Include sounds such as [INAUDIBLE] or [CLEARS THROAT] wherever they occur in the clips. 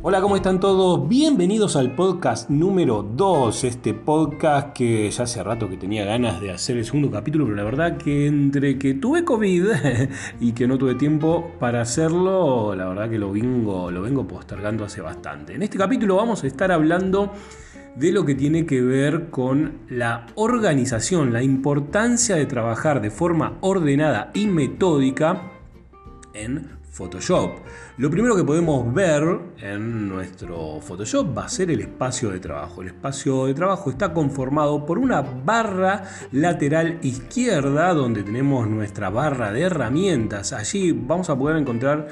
Hola, ¿cómo están todos? Bienvenidos al podcast número 2, este podcast que ya hace rato que tenía ganas de hacer el segundo capítulo, pero la verdad que entre que tuve COVID [LAUGHS] y que no tuve tiempo para hacerlo, la verdad que lo vengo, lo vengo postergando hace bastante. En este capítulo vamos a estar hablando de lo que tiene que ver con la organización, la importancia de trabajar de forma ordenada y metódica en Photoshop. Lo primero que podemos ver en nuestro Photoshop va a ser el espacio de trabajo. El espacio de trabajo está conformado por una barra lateral izquierda donde tenemos nuestra barra de herramientas. Allí vamos a poder encontrar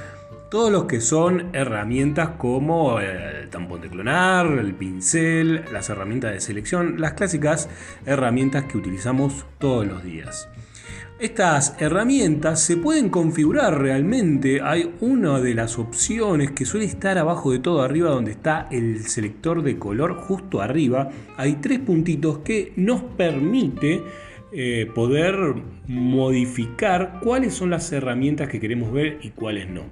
todos los que son herramientas como el tampón de clonar, el pincel, las herramientas de selección, las clásicas herramientas que utilizamos todos los días. Estas herramientas se pueden configurar realmente. Hay una de las opciones que suele estar abajo de todo, arriba donde está el selector de color, justo arriba. Hay tres puntitos que nos permite eh, poder modificar cuáles son las herramientas que queremos ver y cuáles no.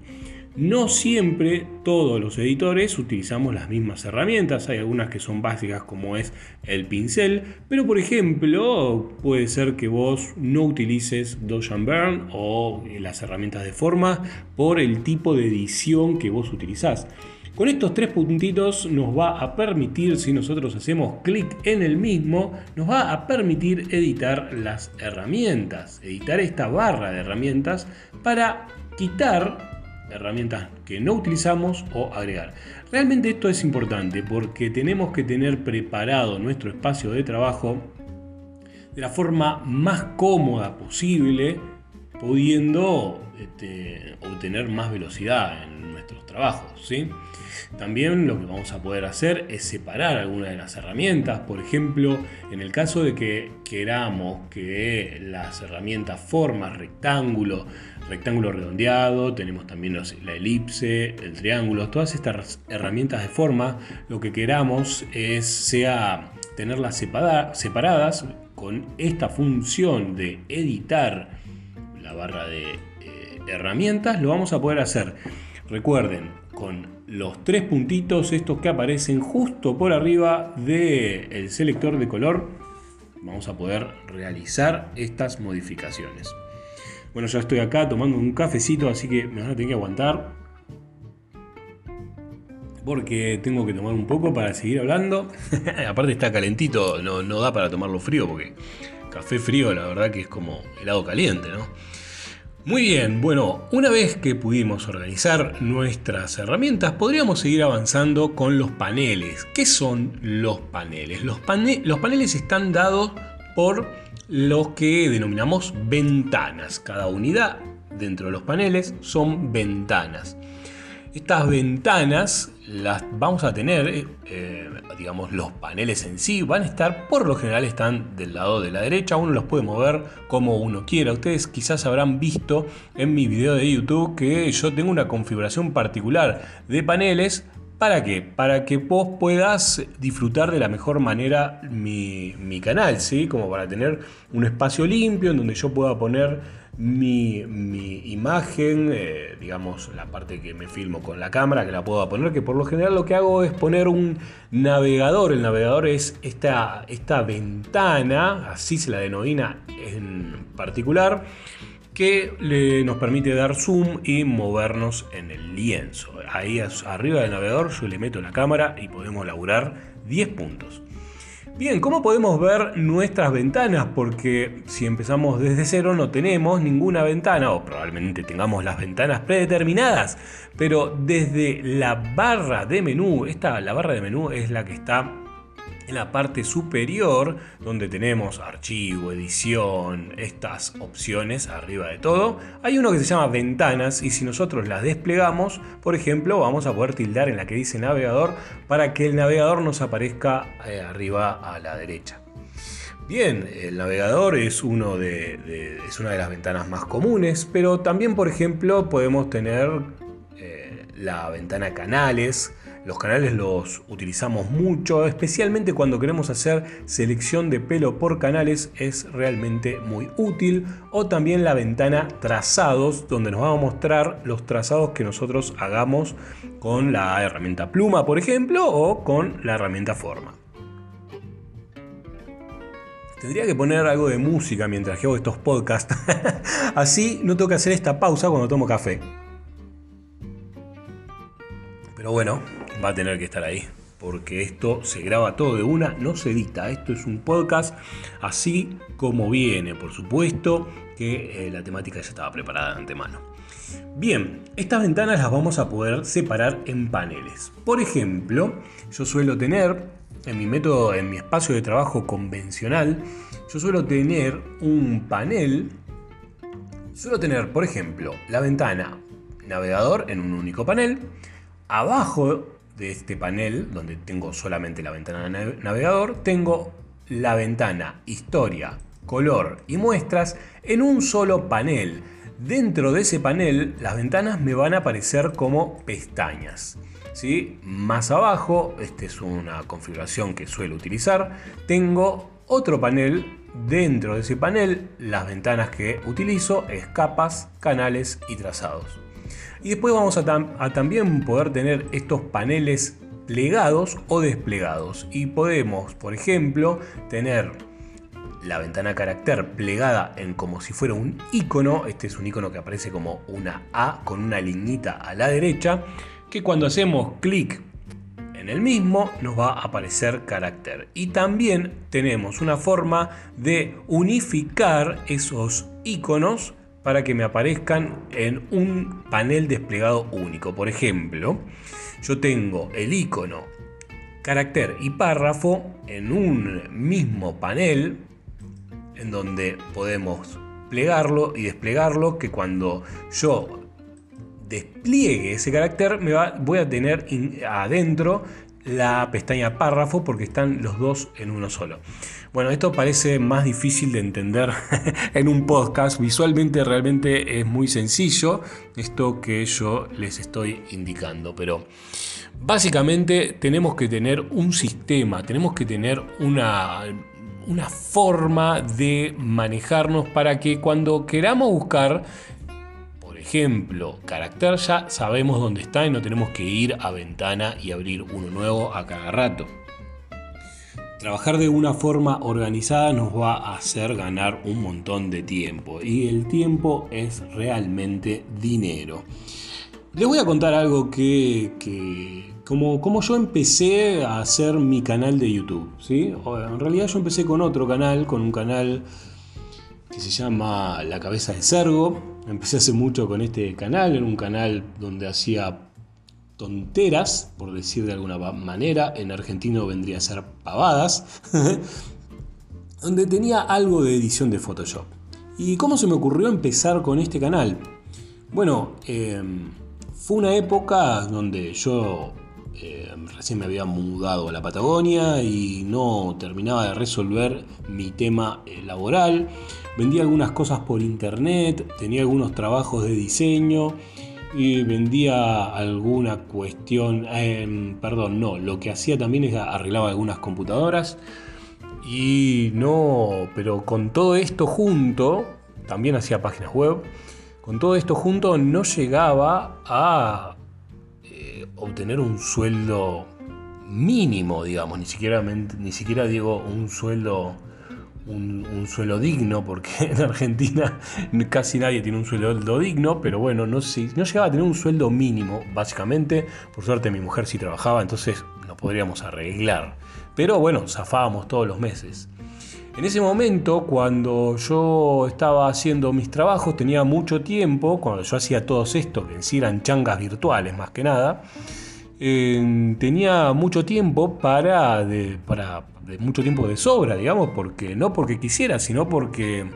No siempre todos los editores utilizamos las mismas herramientas, hay algunas que son básicas como es el pincel, pero por ejemplo puede ser que vos no utilices Dodge Burn o las herramientas de forma por el tipo de edición que vos utilizás. Con estos tres puntitos nos va a permitir, si nosotros hacemos clic en el mismo, nos va a permitir editar las herramientas, editar esta barra de herramientas para quitar herramientas que no utilizamos o agregar. Realmente esto es importante porque tenemos que tener preparado nuestro espacio de trabajo de la forma más cómoda posible, pudiendo este, obtener más velocidad en nuestros trabajos. ¿sí? También lo que vamos a poder hacer es separar algunas de las herramientas. Por ejemplo, en el caso de que queramos que las herramientas formas, rectángulo, rectángulo redondeado, tenemos también la elipse, el triángulo, todas estas herramientas de forma, lo que queramos es sea tenerlas separadas con esta función de editar la barra de eh, herramientas, lo vamos a poder hacer. Recuerden, con los tres puntitos estos que aparecen justo por arriba del selector de color, vamos a poder realizar estas modificaciones. Bueno, ya estoy acá tomando un cafecito, así que me van a tener que aguantar. Porque tengo que tomar un poco para seguir hablando. [LAUGHS] Aparte está calentito, no, no da para tomarlo frío, porque café frío la verdad que es como helado caliente, ¿no? Muy bien, bueno, una vez que pudimos organizar nuestras herramientas, podríamos seguir avanzando con los paneles. ¿Qué son los paneles? Los, los paneles están dados por lo que denominamos ventanas. Cada unidad dentro de los paneles son ventanas. Estas ventanas las vamos a tener, eh, eh, digamos, los paneles en sí van a estar, por lo general están del lado de la derecha, uno los puede mover como uno quiera. Ustedes quizás habrán visto en mi video de YouTube que yo tengo una configuración particular de paneles ¿Para qué? Para que vos puedas disfrutar de la mejor manera mi, canal, ¿sí? Como para tener un espacio limpio en donde yo pueda poner mi, imagen, eh, digamos, la parte que me filmo con la cámara, que la pueda poner, que por lo general lo que hago es poner un navegador. El navegador es esta, esta ventana, así se la denomina en particular que nos permite dar zoom y movernos en el lienzo. Ahí arriba del navegador yo le meto la cámara y podemos laburar 10 puntos. Bien, ¿cómo podemos ver nuestras ventanas? Porque si empezamos desde cero no tenemos ninguna ventana, o probablemente tengamos las ventanas predeterminadas, pero desde la barra de menú, esta, la barra de menú es la que está en la parte superior, donde tenemos archivo, edición, estas opciones arriba de todo, hay uno que se llama ventanas y si nosotros las desplegamos, por ejemplo, vamos a poder tildar en la que dice navegador para que el navegador nos aparezca eh, arriba a la derecha. Bien, el navegador es, uno de, es una de las ventanas más comunes, pero también, por ejemplo, podemos tener eh, la ventana canales, Los canales los utilizamos mucho, especialmente cuando queremos hacer selección de pelo por canales, es realmente muy útil. O también la ventana trazados, donde nos va a mostrar los trazados que nosotros hagamos con la herramienta pluma, por ejemplo, o con la herramienta forma. Tendría que poner algo de música mientras hago estos podcasts. [LAUGHS] Así no tengo que hacer esta pausa cuando tomo café. Pero bueno, va a tener que estar ahí. Porque esto se graba todo de una, no se edita. Esto es un podcast así como viene. Por supuesto que eh, la temática ya estaba preparada de antemano. Bien, estas ventanas las vamos a poder separar en paneles. Por ejemplo, yo suelo tener en mi método, en mi espacio de trabajo convencional, yo suelo tener un panel. Suelo tener, por ejemplo, la ventana navegador en un único panel. Abajo de este panel, donde tengo solamente la ventana navegador, tengo la ventana historia, color y muestras en un solo panel. Dentro de ese panel, las ventanas me van a aparecer como pestañas. ¿sí? Más abajo, esta es una configuración que suelo utilizar, tengo otro panel. Dentro de ese panel, las ventanas que utilizo es capas, canales y trazados. Y después vamos a, también poder tener estos paneles plegados o desplegados. Y podemos, por ejemplo, tener la ventana carácter plegada en como si fuera un icono. Este es un icono que aparece como una A con una liñita a la derecha que cuando hacemos clic en el mismo nos va a aparecer carácter. Y también tenemos una forma de unificar esos iconos para que me aparezcan en un panel desplegado único. Por ejemplo, yo tengo el icono carácter y párrafo en un mismo panel en donde podemos plegarlo y desplegarlo que cuando yo despliegue ese carácter, me va, voy a tener adentro la pestaña párrafo porque están los dos en uno solo. Bueno, esto parece más difícil de entender [LAUGHS] en un podcast. Visualmente realmente es muy sencillo esto que yo les estoy indicando, pero básicamente tenemos que tener un sistema, tenemos que tener una una forma de manejarnos para que cuando queramos buscar ejemplo, carácter ya sabemos dónde está y no tenemos que ir a ventana y abrir uno nuevo a cada rato. Trabajar de una forma organizada nos va a hacer ganar un montón de tiempo y el tiempo es realmente dinero. Les voy a contar algo que, como, como, yo empecé a hacer mi canal de YouTube. ¿sí? En realidad yo empecé con otro canal, con un canal que se llama La Cabeza de Cergo, Empecé hace mucho con este canal, en un canal donde hacía tonteras, por decir de alguna manera, en argentino vendría a ser pavadas, [LAUGHS] donde tenía algo de edición de Photoshop. ¿Y cómo se me ocurrió empezar con este canal? Bueno, em, fue una época donde yo em, recién me había mudado a la Patagonia y no terminaba de resolver mi tema eh, laboral vendía algunas cosas por internet, tenía algunos trabajos de diseño y vendía alguna cuestión, em, perdón, no, lo que hacía también es arreglaba algunas computadoras y no, pero con todo esto junto, también hacía páginas web, con todo esto junto no llegaba a eh, obtener un sueldo mínimo, digamos, ni siquiera, ni siquiera digo un sueldo un, suelo digno, porque [LAUGHS] en Argentina casi nadie tiene un sueldo digno, pero bueno, no, no llegaba a tener un sueldo mínimo, básicamente. Por suerte mi mujer sí trabajaba, entonces nos podríamos arreglar. Pero bueno, zafábamos todos los meses. En ese momento, cuando yo estaba haciendo mis trabajos, tenía mucho tiempo, cuando yo hacía todos estos, que sí eran changas virtuales más que nada, eh, tenía mucho tiempo para, para de mucho tiempo de sobra, digamos, porque no porque quisiera, sino porque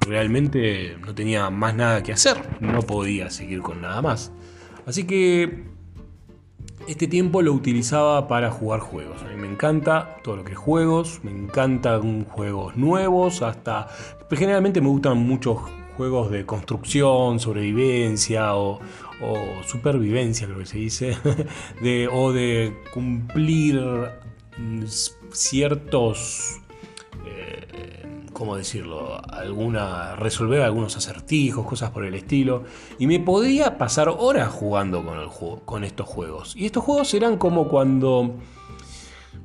realmente no tenía más nada que hacer, no podía seguir con nada más. Así que este tiempo lo utilizaba para jugar juegos. A mí me encanta todo lo que es juegos, me encantan juegos nuevos, hasta generalmente me gustan muchos juegos de construcción, sobrevivencia o, supervivencia, creo que se dice, [LAUGHS] de, o de cumplir ciertos ¿cómo decirlo? Alguna, resolver algunos acertijos, cosas por el estilo. Y me podría pasar horas jugando con, con estos juegos. Y estos juegos eran como cuando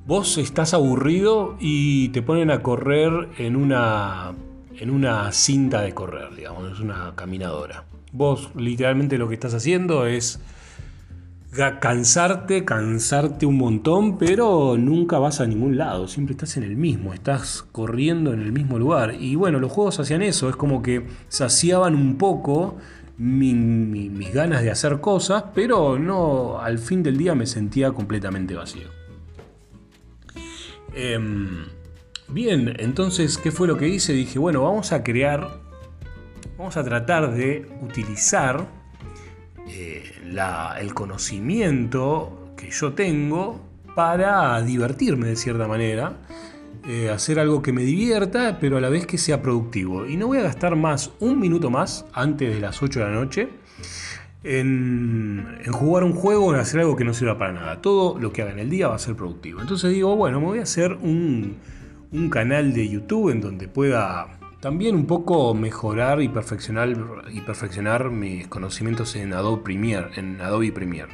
vos estás aburrido y te ponen a correr en una, en una cinta de correr, digamos, es una caminadora. Vos literalmente lo que estás haciendo es cansarte, cansarte un montón, pero nunca vas a ningún lado, siempre estás en el mismo, estás corriendo en el mismo lugar. Y bueno, los juegos hacían eso, es como que saciaban un poco mis ganas de hacer cosas, pero no, al fin del día me sentía completamente vacío. Em, bien, entonces, ¿qué fue lo que hice? Dije, bueno, vamos a crear, vamos a tratar de utilizar el conocimiento que yo tengo para divertirme de cierta manera, eh, hacer algo que me divierta, pero a la vez que sea productivo. Y no voy a gastar más un minuto más antes de las 8 de la noche en, jugar un juego o en hacer algo que no sirva para nada. Todo lo que haga en el día va a ser productivo. Entonces digo, bueno, me voy a hacer un, un canal de YouTube en donde pueda también un poco mejorar y perfeccionar, y mis conocimientos en Adobe Premiere. En Adobe Premiere.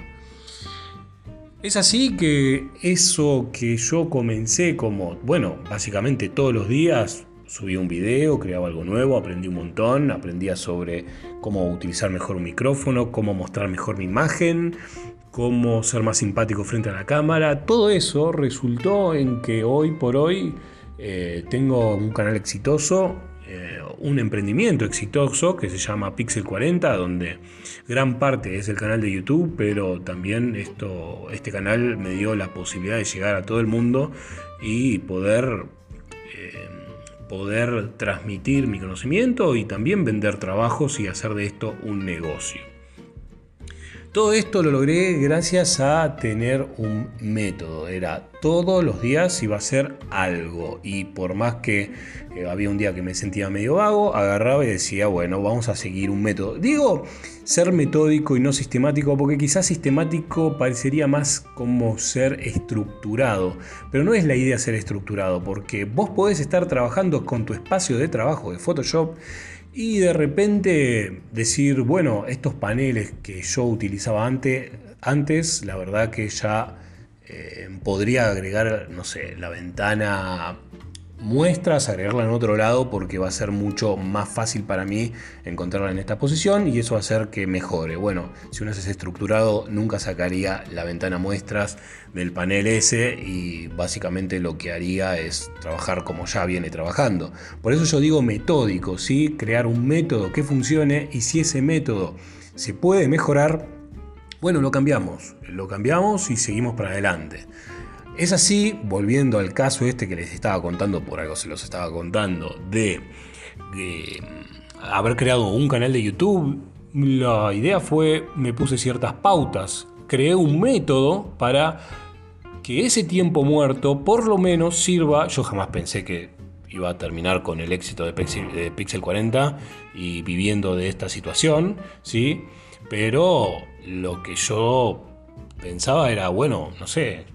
Es así que eso que yo comencé como, bueno, básicamente todos los días subí un video, creaba algo nuevo, aprendí un montón, aprendía sobre cómo utilizar mejor un micrófono, cómo mostrar mejor mi imagen, cómo ser más simpático frente a la cámara. Todo eso resultó en que hoy por hoy eh, tengo un canal exitoso eh, un emprendimiento exitoso que se llama Pixel 40, donde gran parte es el canal de YouTube, pero también esto, este canal me dio la posibilidad de llegar a todo el mundo y poder, eh, poder transmitir mi conocimiento y también vender trabajos y hacer de esto un negocio. Todo esto lo logré gracias a tener un método. Era todos los días iba a ser algo. Y por más que eh, había un día que me sentía medio vago, agarraba y decía, bueno, vamos a seguir un método. Digo ser metódico y no sistemático, porque quizás sistemático parecería más como ser estructurado. Pero no es la idea ser estructurado, porque vos podés estar trabajando con tu espacio de trabajo de Photoshop y de repente decir, bueno, estos paneles que yo utilizaba antes, antes la verdad que ya eh, podría agregar, no sé, la ventana muestras, agregarla en otro lado porque va a ser mucho más fácil para mí encontrarla en esta posición y eso va a hacer que mejore. Bueno, si uno es estructurado nunca sacaría la ventana muestras del panel S y básicamente lo que haría es trabajar como ya viene trabajando. Por eso yo digo metódico, ¿sí? crear un método que funcione y si ese método se puede mejorar, bueno, lo cambiamos, lo cambiamos y seguimos para adelante. Es así, volviendo al caso este que les estaba contando, por algo se los estaba contando, de, mm, haber creado un canal de YouTube, la idea fue, me puse ciertas pautas, creé un método para que ese tiempo muerto por lo menos sirva, yo jamás pensé que iba a terminar con el éxito de Pixel, 40 y viviendo de esta situación, ¿sí? Pero lo que yo pensaba era, bueno, no sé,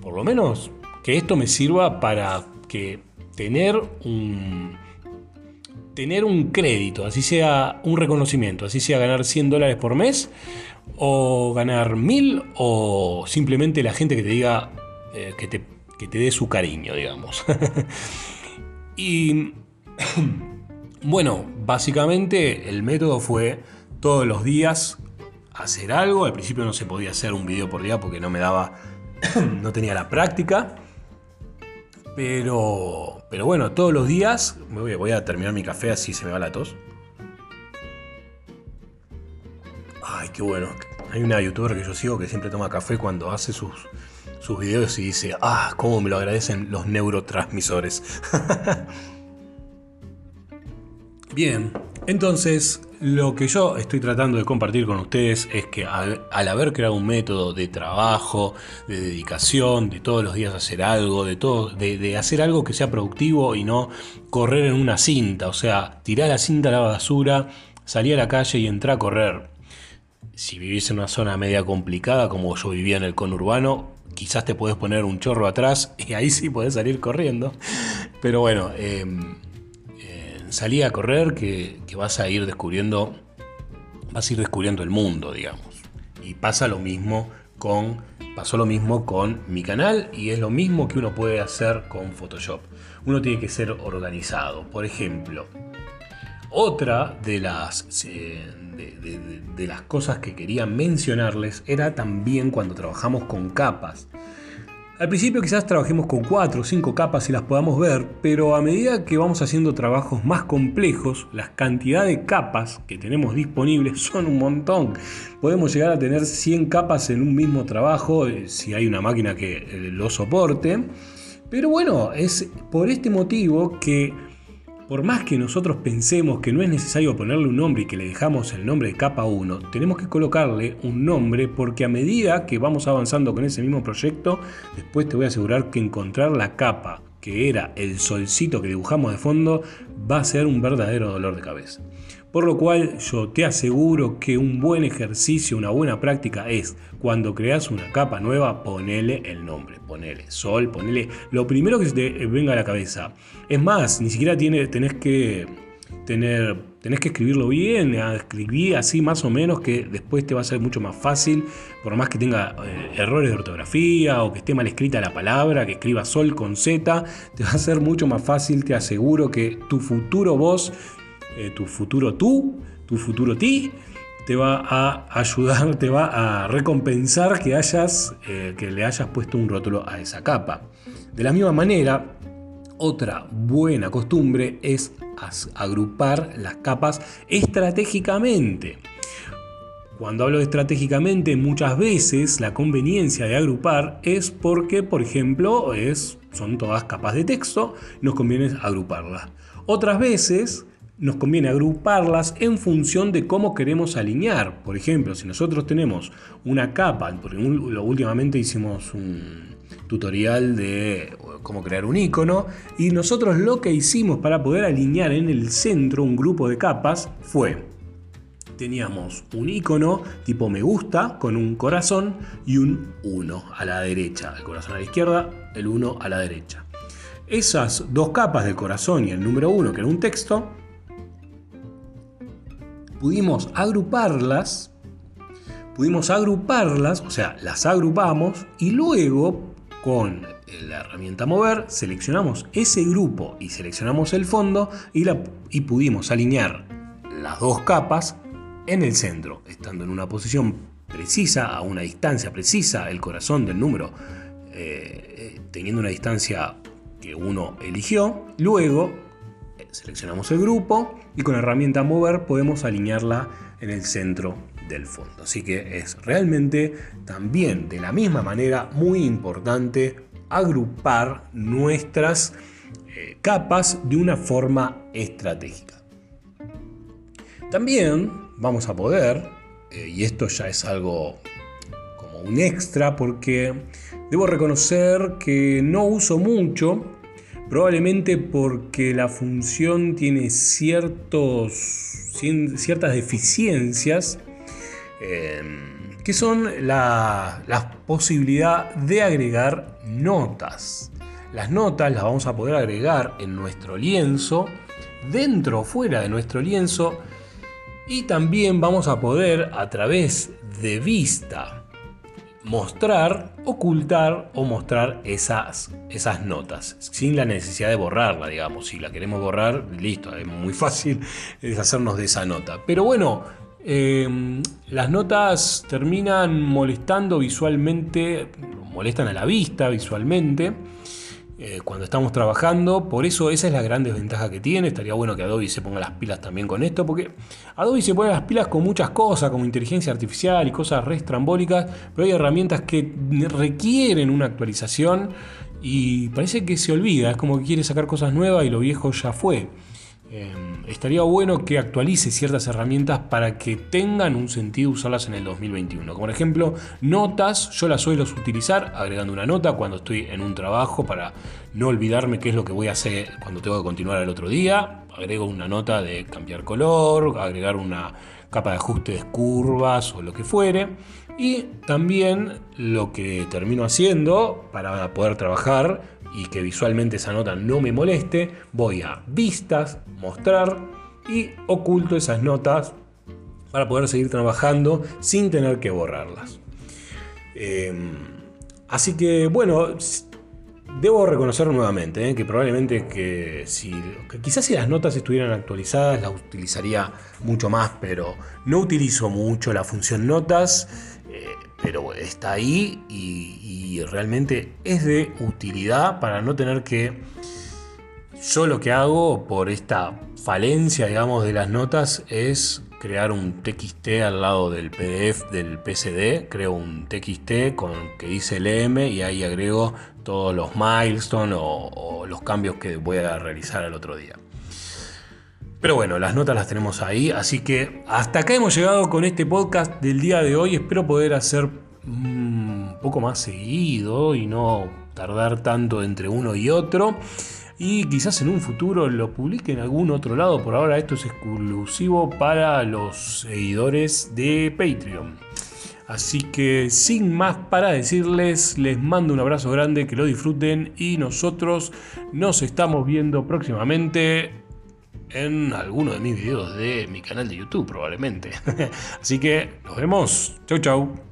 por lo menos que esto me sirva para que tener un tener un crédito, así sea un reconocimiento, así sea ganar 100 dólares por mes o ganar 1000 o simplemente la gente que te diga eh, que, te, que te dé su cariño, digamos. [LAUGHS] y [CLEARS THROAT] bueno, básicamente el método fue todos los días hacer algo. Al principio no se podía hacer un video por día porque no me daba [COUGHS] no tenía la práctica. Pero, pero bueno, todos los días voy, voy a terminar mi café así se me va la tos. Ay, qué bueno. Hay una youtuber que yo sigo que siempre toma café cuando hace sus, sus videos y dice, ah, cómo me lo agradecen los neurotransmisores. [LAUGHS] Bien, entonces lo que yo estoy tratando de compartir con ustedes es que al, haber creado un método de trabajo, de dedicación, de todos los días hacer algo, de, todo, de, hacer algo que sea productivo y no correr en una cinta, o sea, tirar la cinta a la basura, salir a la calle y entrar a correr. Si vivís en una zona media complicada como yo vivía en el conurbano, quizás te puedes poner un chorro atrás [LAUGHS] y ahí sí podés salir corriendo. Pero bueno, em, salí a correr que, vas a ir descubriendo, vas a ir descubriendo el mundo, digamos. Y pasa lo mismo con, pasó lo mismo con mi canal y es lo mismo que uno puede hacer con Photoshop. Uno tiene que ser organizado. Por ejemplo, otra de las, eh, de las cosas que quería mencionarles era también cuando trabajamos con capas. Al principio quizás trabajemos con cuatro o cinco capas y las podamos ver, pero a medida que vamos haciendo trabajos más complejos, la cantidad de capas que tenemos disponibles [LAUGHS] son un montón. Podemos llegar a tener 100 capas en un mismo trabajo eh, si hay una máquina que eh, lo soporte. Pero bueno, es por este motivo que por más que nosotros pensemos que no es necesario ponerle un nombre y que le dejamos el nombre de capa 1, tenemos que colocarle un nombre porque a medida que vamos avanzando con ese mismo proyecto, después te voy a asegurar que encontrar la capa que era el solcito que dibujamos de fondo va a ser un verdadero dolor de cabeza. Por lo cual yo te aseguro que un buen ejercicio, una buena práctica es cuando creas una capa nueva, ponele el nombre, ponele sol, ponele lo primero que te venga a la cabeza. Es más, ni siquiera tenés que tener, que escribirlo bien, escribir así más o menos que después te va a ser mucho más fácil, por más que tenga eh, errores de ortografía o que esté mal escrita la palabra, que escriba sol con Z, te va a ser mucho más fácil, te aseguro que tu futuro vos eh, tu futuro tú, tu futuro ti, te va a ayudar, te va a recompensar que, hayas, eh, que le hayas puesto un rótulo a esa capa. De la misma manera, otra buena costumbre es agrupar las capas estratégicamente. Cuando hablo de estratégicamente, muchas veces la conveniencia de agrupar es porque, por ejemplo, es, son todas capas de texto, nos conviene agruparlas. Otras veces nos conviene agruparlas en función de cómo queremos alinear. Por ejemplo, si nosotros tenemos una capa, porque últimamente hicimos un tutorial de cómo crear un icono y nosotros lo que hicimos para poder alinear en el centro un grupo de capas fue teníamos un icono tipo me gusta con un corazón y un 1 a la derecha, el corazón a la izquierda, el 1 a la derecha. Esas dos capas del corazón y el número 1 que era un texto pudimos agruparlas, pudimos agruparlas, o sea, las agrupamos y luego con la herramienta mover seleccionamos ese grupo y seleccionamos el fondo y, la, y pudimos alinear las dos capas en el centro, estando en una posición precisa, a una distancia precisa, el corazón del número, eh, eh, teniendo una distancia que uno eligió. Luego seleccionamos el grupo y con la herramienta mover podemos alinearla en el centro del fondo. Así que es realmente también de la misma manera muy importante agrupar nuestras eh, capas de una forma estratégica. También vamos a poder, eh, y esto ya es algo como un extra porque debo reconocer que no uso mucho Probablemente porque la función tiene ciertas deficiencias em, que son la posibilidad de agregar notas. Las notas las vamos a poder agregar en nuestro lienzo, dentro o fuera de nuestro lienzo, y también vamos a poder a través de vista mostrar, ocultar o mostrar esas, esas notas, sin la necesidad de borrarla, digamos. Si la queremos borrar, listo, es muy fácil [LAUGHS] deshacernos de esa nota. Pero bueno, em, las notas terminan molestando visualmente, molestan a la vista visualmente. Eh, cuando estamos trabajando. Por eso esa es la gran desventaja que tiene. Estaría bueno que Adobe se ponga las pilas también con esto, porque Adobe se pone las pilas con muchas cosas, como inteligencia artificial y cosas restrambólicas, pero hay herramientas que requieren una actualización y parece que se olvida, es como que quiere sacar cosas nuevas y lo viejo ya fue. Em, estaría bueno que actualice ciertas herramientas para que tengan un sentido usarlas en el 2021. Como por ejemplo, notas, yo las suelo utilizar agregando una nota cuando estoy en un trabajo para no olvidarme qué es lo que voy a hacer cuando tengo que continuar el otro día. Agrego una nota de cambiar color, agregar una capa de ajuste de curvas o lo que fuere. Y también lo que termino haciendo para poder trabajar y que visualmente esa nota no me moleste, voy a vistas, mostrar y oculto esas notas para poder seguir trabajando sin tener que borrarlas. Em, así que bueno, debo reconocer nuevamente eh, que probablemente que si quizás si las notas estuvieran actualizadas las utilizaría mucho más, pero no utilizo mucho la función notas pero está ahí y, realmente es de utilidad para no tener que... Yo lo que hago por esta falencia, digamos, de las notas es crear un TXT al lado del PDF del PCD, creo un TXT con que dice LM y ahí agrego todos los milestones o, o los cambios que voy a realizar el otro día. Pero bueno, las notas las tenemos ahí, así que hasta acá hemos llegado con este podcast del día de hoy. Espero poder hacer un poco más seguido y no tardar tanto entre uno y otro. Y quizás en un futuro lo publique en algún otro lado. Por ahora esto es exclusivo para los seguidores de Patreon. Así que sin más para decirles, les mando un abrazo grande, que lo disfruten y nosotros nos estamos viendo próximamente en alguno de mis videos de mi canal de YouTube probablemente. [LAUGHS] Así que nos vemos. Chau chau.